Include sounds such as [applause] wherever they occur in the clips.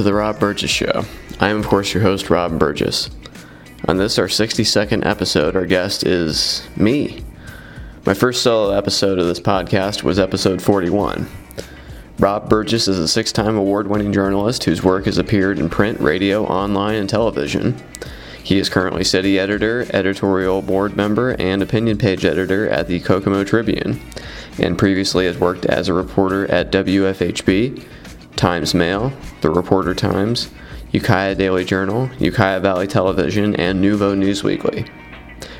To the Rob Burgess Show. I am, of course, your host, Rob Burgess. On this, our 62nd episode, our guest is me. My first solo episode of this podcast was episode 41. Rob Burgess is a six time award winning journalist whose work has appeared in print, radio, online, and television. He is currently city editor, editorial board member, and opinion page editor at the Kokomo Tribune, and previously has worked as a reporter at WFHB, Times Mail, The Reporter Times, Ukiah Daily Journal, Ukiah Valley Television, and Nuvo News Weekly.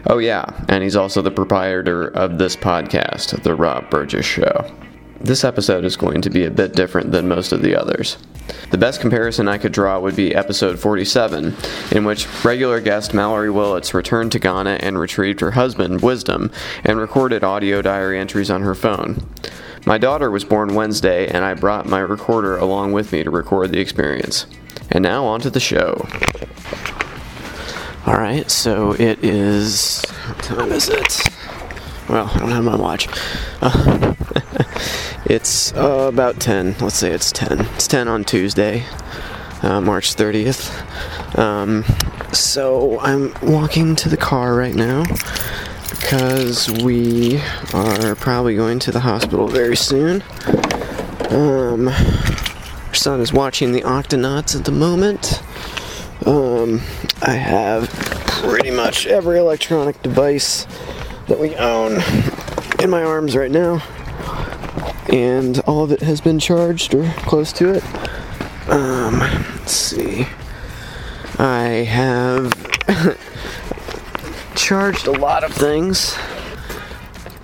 Oh, yeah, and he's also the proprietor of this podcast, The Rob Burgess Show. This episode is going to be a bit different than most of the others. The best comparison I could draw would be episode 47, in which regular guest Mallory Willits returned to Ghana and retrieved her husband, Wisdom, and recorded audio diary entries on her phone. My daughter was born Wednesday, and I brought my recorder along with me to record the experience. And now on to the show. Alright, so it is. What time is it? Well, I don't have my watch. Uh, [laughs] it's uh, about 10. Let's say it's 10. It's 10 on Tuesday, uh, March 30th. Um, so I'm walking to the car right now because we are probably going to the hospital very soon. Um, our son is watching the Octonauts at the moment. Um, I have pretty much every electronic device that we own in my arms right now, and all of it has been charged or close to it. Um, let's see. I have [laughs] charged a lot of things.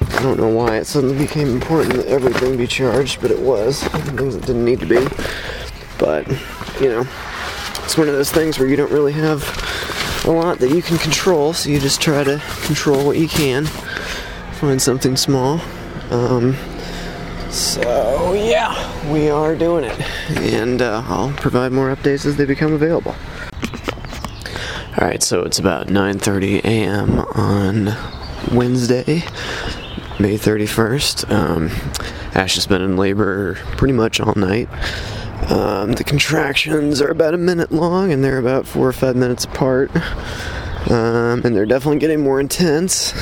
I don't know why it suddenly became important that everything be charged, but it was. Things that didn't need to be. But, you know, it's one of those things where you don't really have a lot that you can control, so you just try to control what you can. Find something small. Um, so, yeah, we are doing it. And uh, I'll provide more updates as they become available. Alright, so it's about 9.30 a.m. on Wednesday, May 31st. Um, Ash has been in labor pretty much all night. Um, the contractions are about a minute long and they're about four or five minutes apart. Um, and they're definitely getting more intense.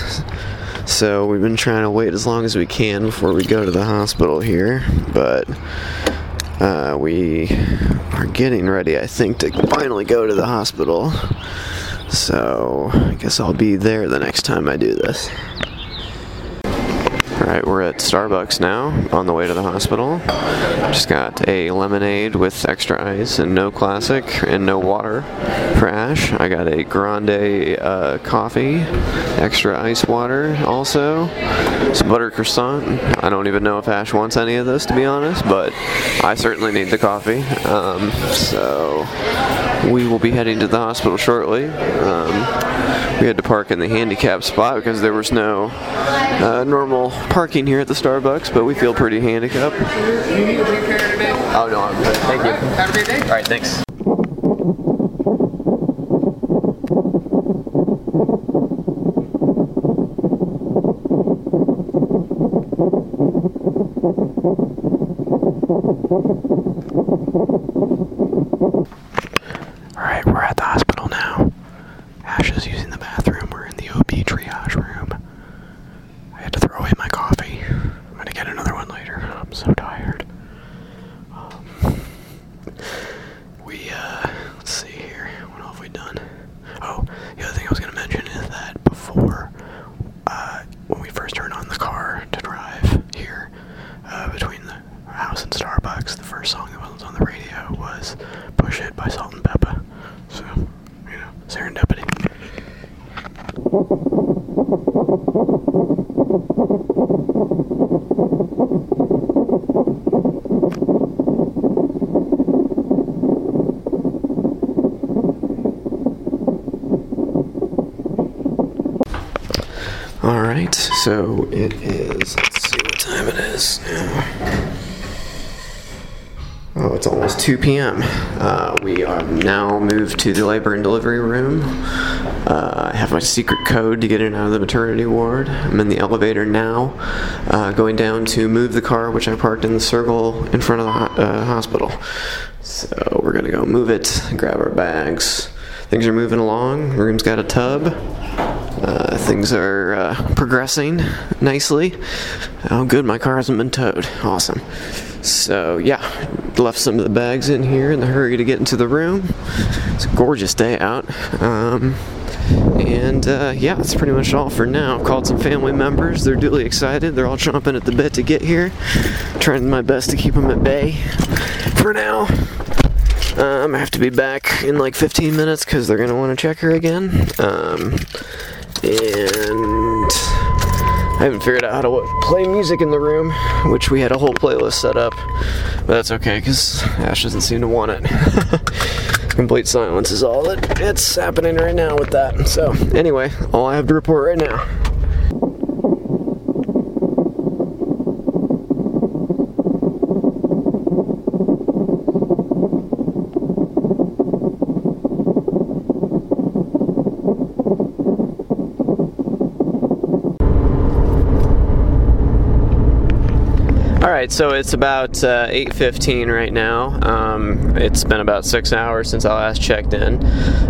So we've been trying to wait as long as we can before we go to the hospital here. But uh, we are getting ready, I think, to finally go to the hospital. So I guess I'll be there the next time I do this. Alright, we're at Starbucks now, on the way to the hospital. Just got a lemonade with extra ice and no classic and no water for Ash. I got a grande uh, coffee, extra ice water also, some butter croissant. I don't even know if Ash wants any of this to be honest, but I certainly need the coffee. Um, so we will be heading to the hospital shortly. Um, we had to park in the handicap spot because there was no uh, normal parking here at the Starbucks, but we feel pretty handicapped. Oh no, I'm good. Thank you. Have a great day. All right, thanks. All right, we're at the hospital now. Ash is using the bathroom. We're in the OB triage room. I had to throw away my coffee. I'm gonna get another one later. I'm so tired. Um, we, uh, let's see here. What have we done? Oh, the other thing I was gonna mention is that before, uh, when we first turned on the car to drive here, uh, between the house and Starbucks, the first song that was on the radio was Push It by Salt-N-Pepa. So, you know, serendipity. All right, so it is. Let's see what time it is now. Oh, it's almost 2 p.m. Uh, we are now moved to the labor and delivery room. Uh, I have my secret code to get in out of the maternity ward. I'm in the elevator now, uh, going down to move the car, which I parked in the circle in front of the ho- uh, hospital. So we're gonna go move it, grab our bags. Things are moving along. Room's got a tub. Uh, things are uh, progressing nicely. Oh, good, my car hasn't been towed. Awesome. So, yeah, left some of the bags in here in the hurry to get into the room. It's a gorgeous day out. Um, and uh, yeah, that's pretty much all for now. Called some family members. They're duly excited. They're all chomping at the bit to get here. Trying my best to keep them at bay for now. Um, I have to be back in like 15 minutes because they're gonna want to check her again. Um, and I haven't figured out how to play music in the room, which we had a whole playlist set up. But that's okay because Ash doesn't seem to want it. [laughs] Complete silence is all that it's happening right now with that. So, anyway, all I have to report right now. All right, so it's about uh, 8:15 right now. Um, it's been about six hours since I last checked in.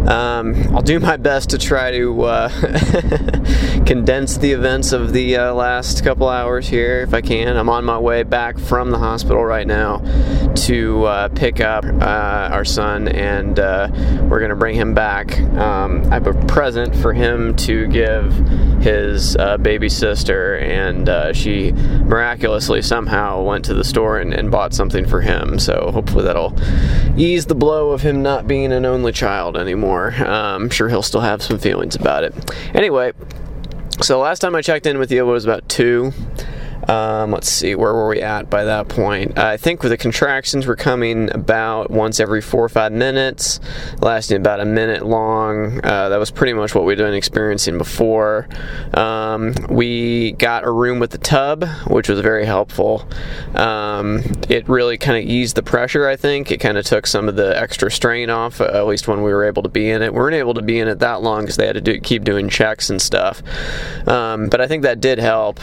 Um, I'll do my best to try to uh, [laughs] condense the events of the uh, last couple hours here, if I can. I'm on my way back from the hospital right now to uh, pick up uh, our son, and uh, we're gonna bring him back. Um, I have a present for him to give his baby sister, and she miraculously somehow went to the store and, and, bought something for him. So hopefully that'll ease the blow of him not being an only child anymore. Um, I'm sure he'll still have some feelings about it. Anyway, so last time I checked in with you was about two. Um, let's see, where were we at by that point? I think with the contractions were coming about once every four or five minutes, lasting about a minute long. Uh, that was pretty much what we'd been experiencing before. Um, we got a room with the tub, which was very helpful. Um, it really kind of eased the pressure, I think. It kind of took some of the extra strain off, uh, at least when we were able to be in it. We weren't able to be in it that long because they had to do, keep doing checks and stuff. Um, but I think that did help.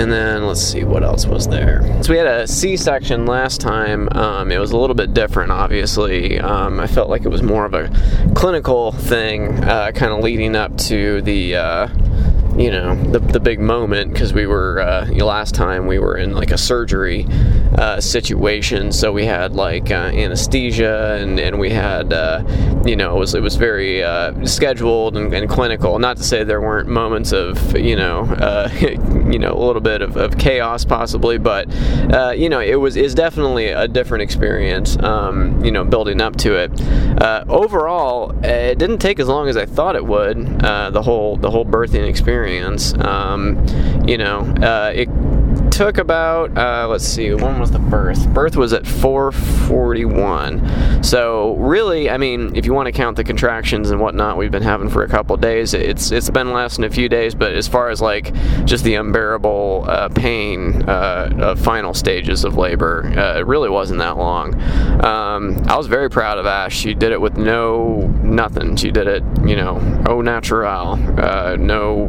And then let's see what else was there. So we had a C-section last time. Um, it was a little bit different, obviously. Um, I felt like it was more of a clinical thing, uh, kind of leading up to the. Uh, you know the, the big moment because we were uh, last time we were in like a surgery uh, situation so we had like uh, anesthesia and, and we had uh, you know it was it was very uh, scheduled and, and, clinical not to say there weren't moments of you know uh, [laughs] you know a little bit of, of chaos possibly but you know it was is definitely a different experience um, you know building up to it Uh, overall it didn't take as long as I thought it would Uh, the whole the whole birthing experience. Um, you know, uh, it took about uh, let's see when was the birth? Birth was at 441 so really i mean if you want to count the contractions and whatnot we've been having for a couple days it's it's been less than a few days but as far as like just the unbearable uh, pain uh, of final stages of labor uh, it really wasn't that long. Um, i was very proud of ash. She did it with no nothing she did it you know au natural uh, no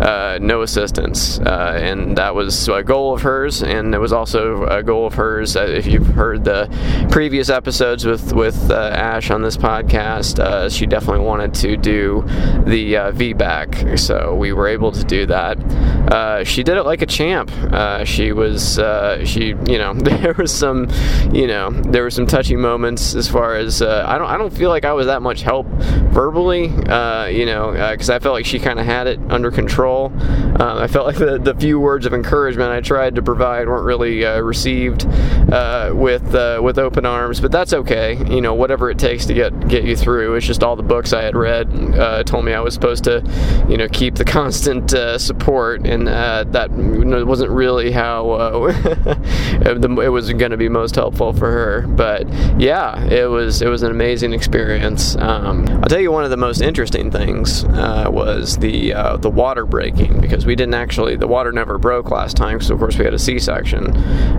uh, no assistance and that was a goal of hers, and it was also a goal of hers. Uh, if you've heard the previous episodes with with uh, Ash on this podcast, uh, she definitely wanted to do the uh, VBAC, so we were able to do that. Uh, she did it like a champ. Uh, she was she you know [laughs] there was some you know there were some touchy moments as far as I don't I don't feel like I was that much help verbally, you know, because I felt like she kind of had it under control. I felt like the, the few words of encouragement I tried to provide weren't really uh, received uh, with uh, with open arms, but that's okay. You know, whatever it takes to get get you through. It's just all the books I had read uh, told me I was supposed to, you know, keep the [laughs] constant uh, support, and uh, that wasn't really how [laughs] it was going to be most helpful for her. But yeah, it was it was an amazing experience. Um, um, I'll tell you one of the most interesting things uh, was the uh, the water breaking because we didn't actually the water never broke last time because of course we had a C-section,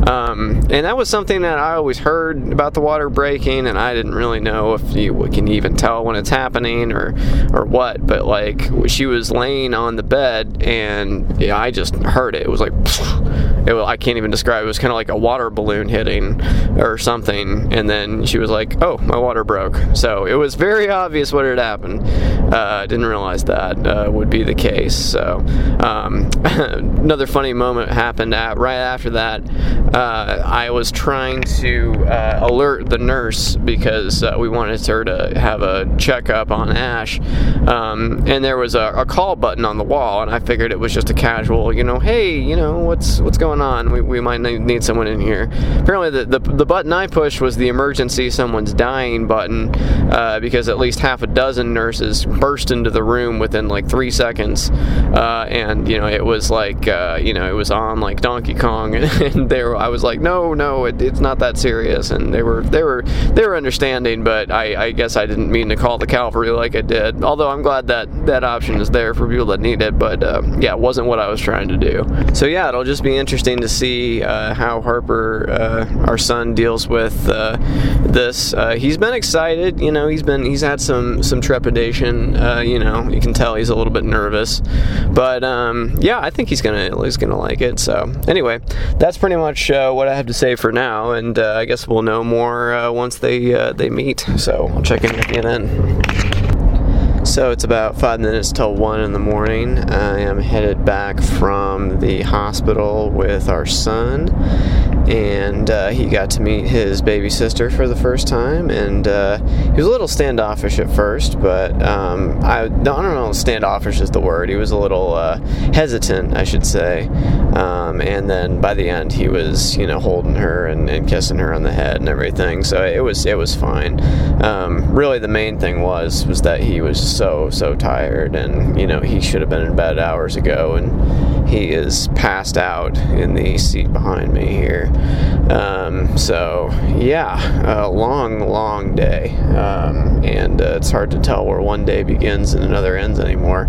um, and that was something that I always heard about the water breaking, and I didn't really know if you can even tell when it's happening or or what. But like she was laying on the bed, and yeah, I just heard it. It was like. It, I can't even describe. It was kind of like a water balloon hitting or something, and then she was like, "Oh, my water broke." So it was very obvious what had happened. Uh, didn't realize that uh, would be the case. So um, [laughs] another funny moment happened at, right after that. Uh, I was trying to uh, alert the nurse because uh, we wanted her to have a checkup on Ash, um, and there was a, a call button on the wall, and I figured it was just a casual, you know, hey, you know, what's what's going on? We, we might need someone in here. Apparently, the, the, the button I pushed was the emergency someone's dying button uh, because at least half a dozen nurses burst into the room within like three seconds, uh, and you know it was like uh, you know it was on like Donkey Kong, [laughs] and there I was like, no, no, it, it's not that serious, and they were they were they were understanding, but I, I guess I didn't mean to call the cavalry like I did. Although I'm glad that that option is there for people that need it, but uh, yeah, it wasn't what I was trying to do. So yeah, it'll just be interesting to see uh, how Harper, uh, our son, deals with uh, this. Uh, he's been excited, you know. He's been he's had some some trepidation. Uh, you know, you can tell he's a little bit nervous, but um, yeah, I think he's gonna he's gonna like it. So anyway, that's pretty much what I have to say for now, and I guess we'll know more once they they meet. So I'll check in with then. So it's about five minutes till one in the morning. I am headed back from the hospital with our son, and uh, he got to meet his baby sister for the first time. And uh, he was a little standoffish at first, but um, I, I, don't know, standoffish is the word. He was a little uh, hesitant, I should say. Um, and then by the end, he was, you know, holding her and, and, kissing her on the head and everything. So it was it was fine. Um, really, the main thing was was that he was so so tired, and you know, he should have been in bed hours ago, and he is passed out in the seat behind me here. Um, so yeah, a long long day, um, and uh, it's hard to tell where one day begins and another ends anymore.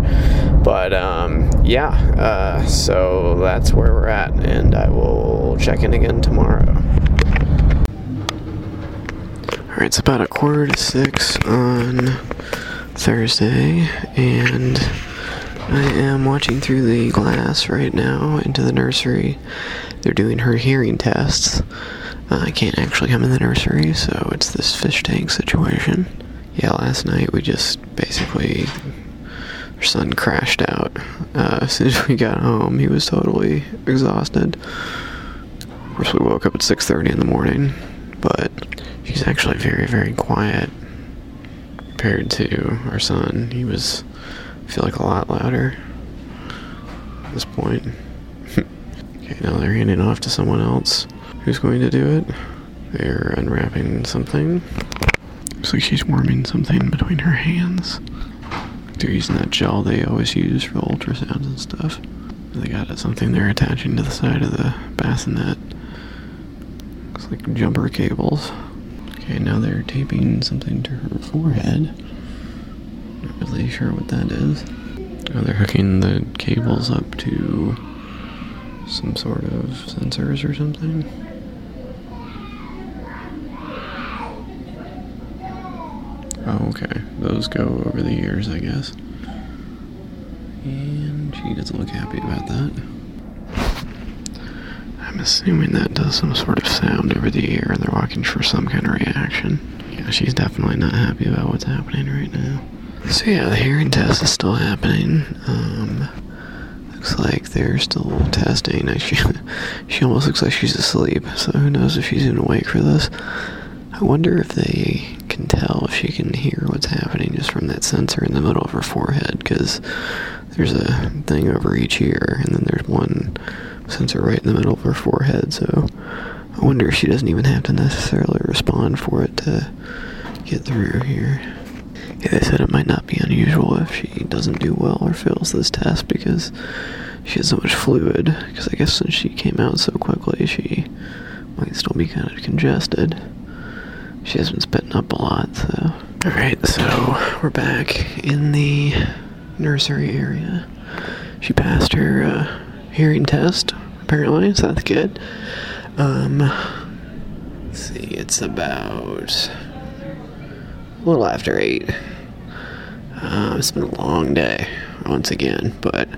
But um, yeah, uh, so that's where we're at, and I will check in again tomorrow. Alright, it's about a quarter to six on Thursday, and I am watching through the glass right now into the nursery. They're doing her hearing tests. Uh, I can't actually come in the nursery, so it's this fish tank situation. Yeah, last night we just basically son crashed out. Uh, [laughs] as soon as we got home, he was totally exhausted. Of course, we woke up at 6:30 in the morning, but he's actually very, very quiet compared to our son. He was, I feel like, a lot louder at this point. [laughs] okay, now they're handing off to someone else. Who's going to do it? They're unwrapping something. Looks like she's warming something between her hands. They're using that gel they always use for ultrasounds and stuff. They got something they're attaching to the side of the bassinet. Looks like jumper cables. Okay, now they're taping something to her forehead. Not really sure what that is. Oh, they're hooking the cables up to some sort of sensors or something. Oh, okay. Those go over the ears, I guess. And she doesn't look happy about that. Assuming that does some sort of sound over the ear and they're looking for some kind of reaction. Yeah, she's definitely not happy about what's happening right now. So yeah, the hearing test is still happening. Um, looks like they're still testing. She, [laughs] she almost looks like she's asleep, so who knows if she's even awake for this. I wonder if they can tell if she can hear what's happening just from that sensor in the middle of her forehead, because there's a thing over each ear, and then there's one sensor right in the middle of her forehead, so I wonder if she doesn't even have to necessarily respond for it to get through here. Yeah, they said it might not be unusual if she doesn't do well or fails this test because she has so much fluid. Because I guess since she came out so quickly, she might still be kind of congested she has been spitting up a lot, so All right, so we're back in the nursery area. She passed her uh, hearing test, apparently, so that's good. Um, let's see, it's about a little after 8. Uh, it's been a long day, once again, but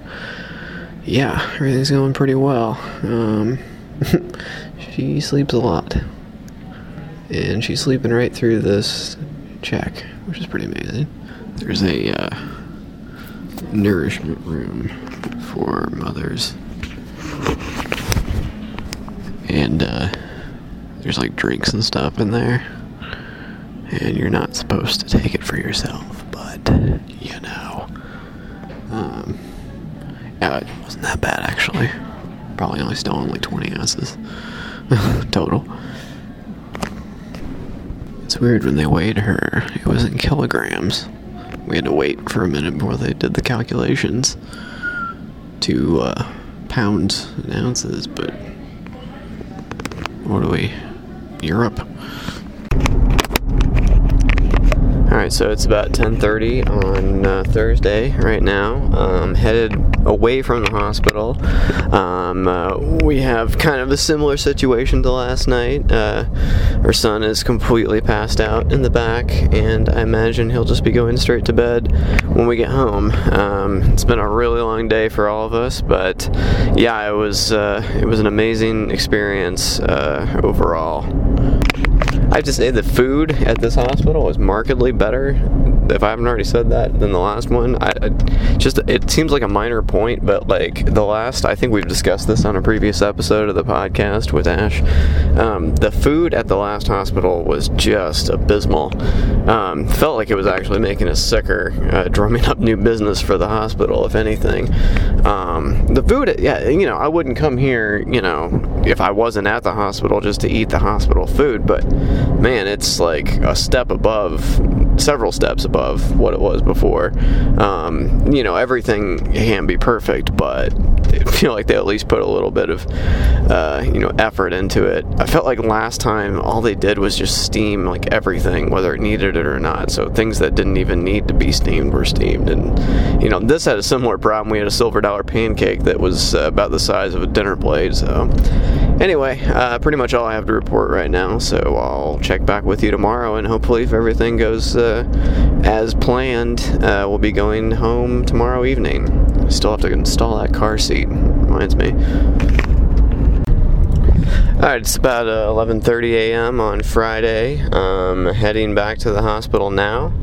yeah, everything's going pretty well. Um, [laughs] she sleeps a lot. And she's sleeping right through this check, which is pretty amazing. There's a uh, nourishment room for mothers. And uh, there's like drinks and stuff in there. And you're not supposed to take it for yourself, but you know. Um, yeah, it wasn't that bad actually. Probably only stolen like 20 ounces [laughs] total. It's weird when they weighed her, it was in kilograms. We had to wait for a minute before they did the calculations to uh, pounds and ounces, but what are we? Europe. All right, so it's about 10:30 on uh, Thursday right now. Um, headed away from the hospital. Um, uh, we have kind of a similar situation to last night. Uh, our son is completely passed out in the back, and I imagine he'll just be going straight to bed when we get home. Um, it's been a really long day for all of us, but yeah, it was uh, it was an amazing experience uh, overall. I have to say the food at this hospital was markedly better. If I haven't already said that, then the last one. I, I, just it seems like a minor point, but like the last, I think we've discussed this on a previous episode of the podcast with Ash. Um, the food at the last hospital was just abysmal. Um, felt like it was actually making us sicker, uh, drumming up new business for the hospital, if anything. Um, the food, yeah, you know, I wouldn't come here, you know, if I wasn't at the hospital just to eat the hospital food, but man, it's like a step above, several steps above what it was before. Um, you know, everything can be perfect, but I feel like they at least put a little bit of, uh, you know, effort into it. I felt like last time all they did was just steam like everything, whether it needed it or not. So things that didn't even need to be steamed were steamed, and you know, this had a similar problem. We had a silver dollar pancake that was uh, about the size of a dinner plate. So anyway, uh, pretty much all I have to report right now. So I'll check back with you tomorrow, and hopefully, if everything goes uh, as planned, uh, we'll be going home tomorrow evening. Still have to install that car seat. Reminds me. All right, it's about uh, 11:30 a.m. on Friday. Um, heading back to the hospital now.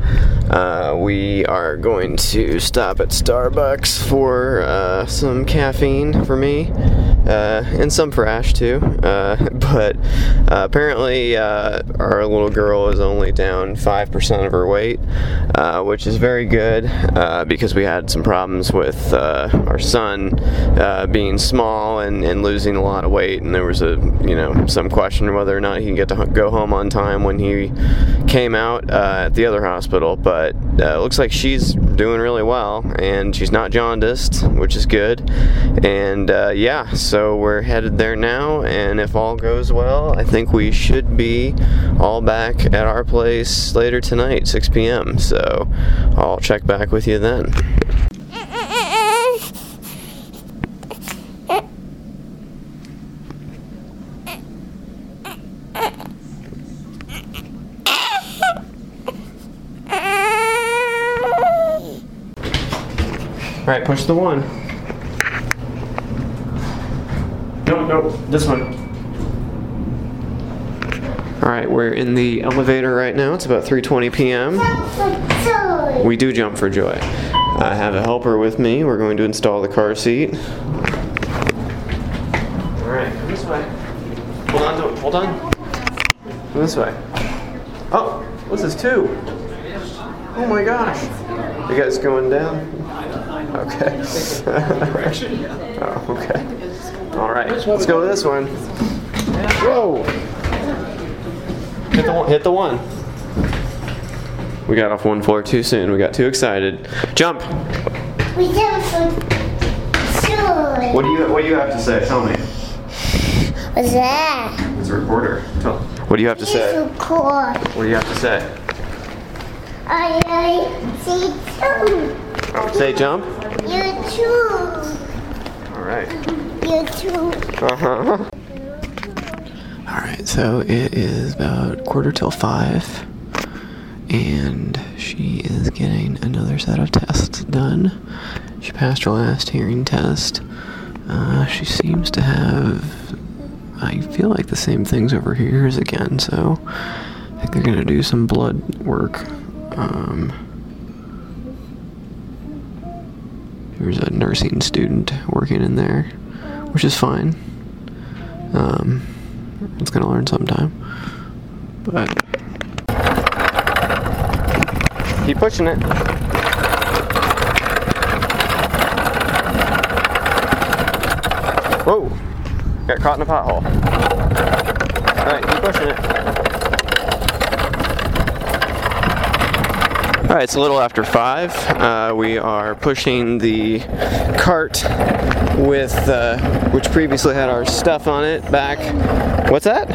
Uh, we are going to stop at Starbucks for uh, some caffeine for me, uh, and some for Ash too. Uh, [laughs] but uh, apparently, uh, our little girl is only down five percent of her weight, which is very good because we had some problems with our son being small and, and losing a lot of weight, and there was a you know some question whether or not he can get to go home on time when he came out at the other hospital, but but uh, looks like she's doing really well and she's not jaundiced, which is good. And uh, yeah, so we're headed there now, and if all goes well, I think we should be all back at our place later tonight, 6 p.m. So I'll check back with you then. Alright, push the one. No, no, this one. Alright, we're in the elevator right now. It's about 3.20 p.m. We do jump for joy. I have a helper with me. We're going to install the car seat. Alright, come this way. Hold on, don't, hold on. Come this way. Oh, what's this, two? Oh my gosh. You guys going down? Okay. [laughs] oh, okay. All right. Let's go with this one. Whoa! Hit the one. Hit the one. We got off one floor too soon. We got too excited. Jump. We jumped for joy. What do you What do you have to say? Tell me. What's that? It's a reporter. Tell. What do you have to It's say? so cool. What do you have to say? I, I see two. Say jump. You too. All right. You too. Uh-huh. All right, so it is about quarter till five, and she is getting another set of tests done. She passed her last hearing test. Uh, she seems to have, I feel like the same things over her ears again, so I think they're gonna do some blood work. Um, there's a nursing student working in there, which is fine. Um, it's gonna learn sometime. But keep pushing it. Whoa! Got caught in a pothole. Alright, keep pushing it. Alright, it's a little after five. Uh, we are pushing the cart with, uh, which previously had our stuff on it, back. What's that?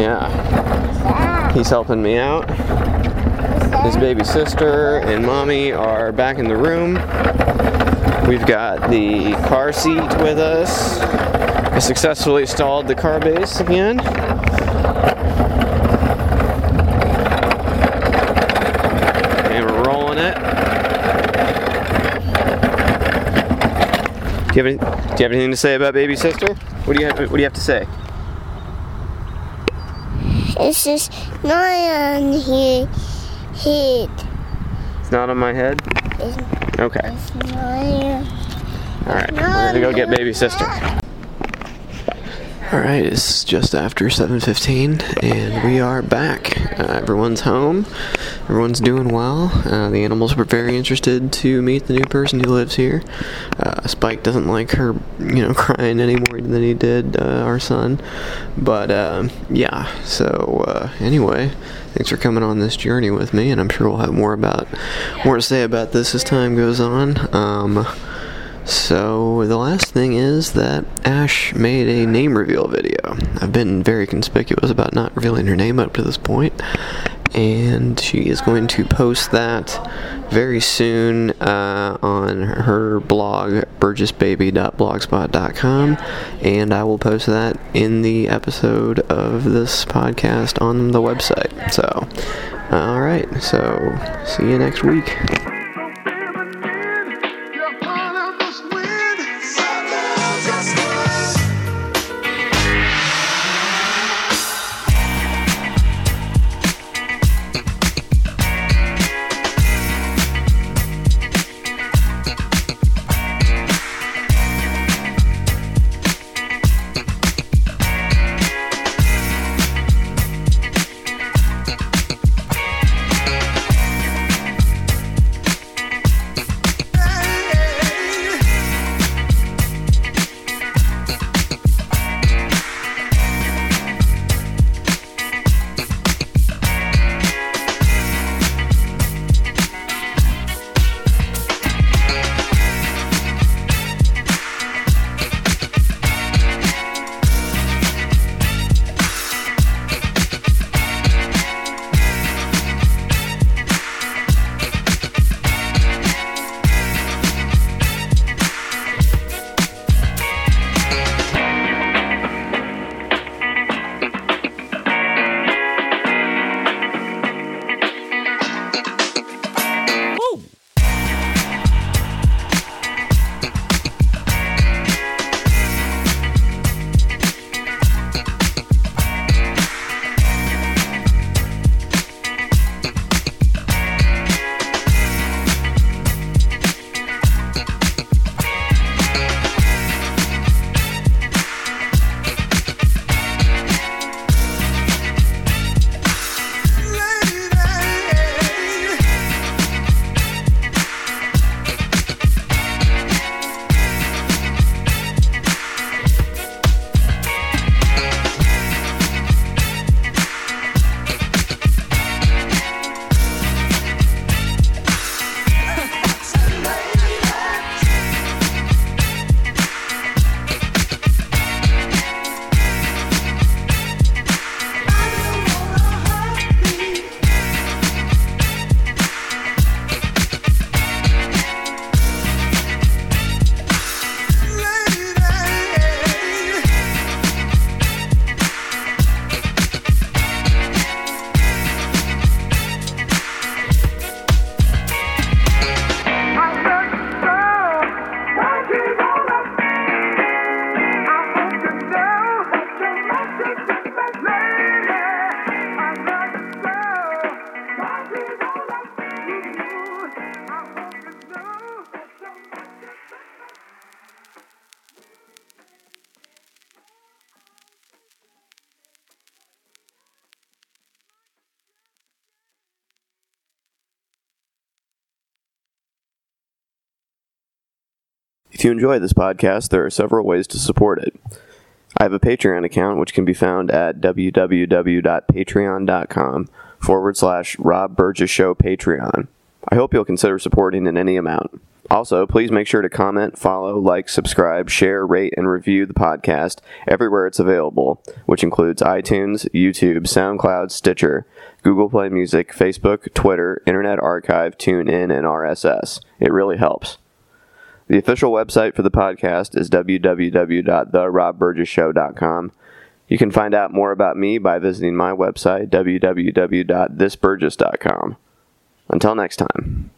Yeah, he's helping me out. His baby sister and mommy are back in the room. We've got the car seat with us. I successfully stalled the car base again. And we're rolling it. Do you have any, do you have anything to say about baby sister? What do you have, what do you have to say? It's just not on here. Head. It's not on my head. It's, Okay. it's not. All right. We're gonna go get baby sister. All right, it's just after 7:15, and we are back. Uh, everyone's home. Everyone's doing well. Uh, the animals were very interested to meet the new person who lives here. Uh, Spike doesn't like her, you know, [laughs] crying any more than he did uh, our son. But um, yeah. So uh, anyway, thanks for coming on this journey with me, and I'm sure we'll have more about more to say about this as time goes on. Um, so the last thing is that Ash made a name reveal video. I've been very conspicuous about not revealing her name up to this point, and she is going to post that very soon uh, on her blog burgessbaby.blogspot.com, and I will post that in the episode of this podcast on the website. So, all right. So see you next week. If you enjoy this podcast, there are several ways to support it. I have a Patreon account which can be found at www.patreon.com forward slash Rob Burgess Show Patreon. I hope you'll consider supporting in any amount. Also, please make sure to comment, follow, like, subscribe, share, rate, and review the podcast everywhere it's available, which includes iTunes, YouTube, SoundCloud, Stitcher, Google Play Music, Facebook, Twitter, Internet Archive, TuneIn, and RSS. It really helps. The official website for the podcast is www.therobburgessshow.com. You can find out more about me by visiting my website, www.thisburgess.com. Until next time.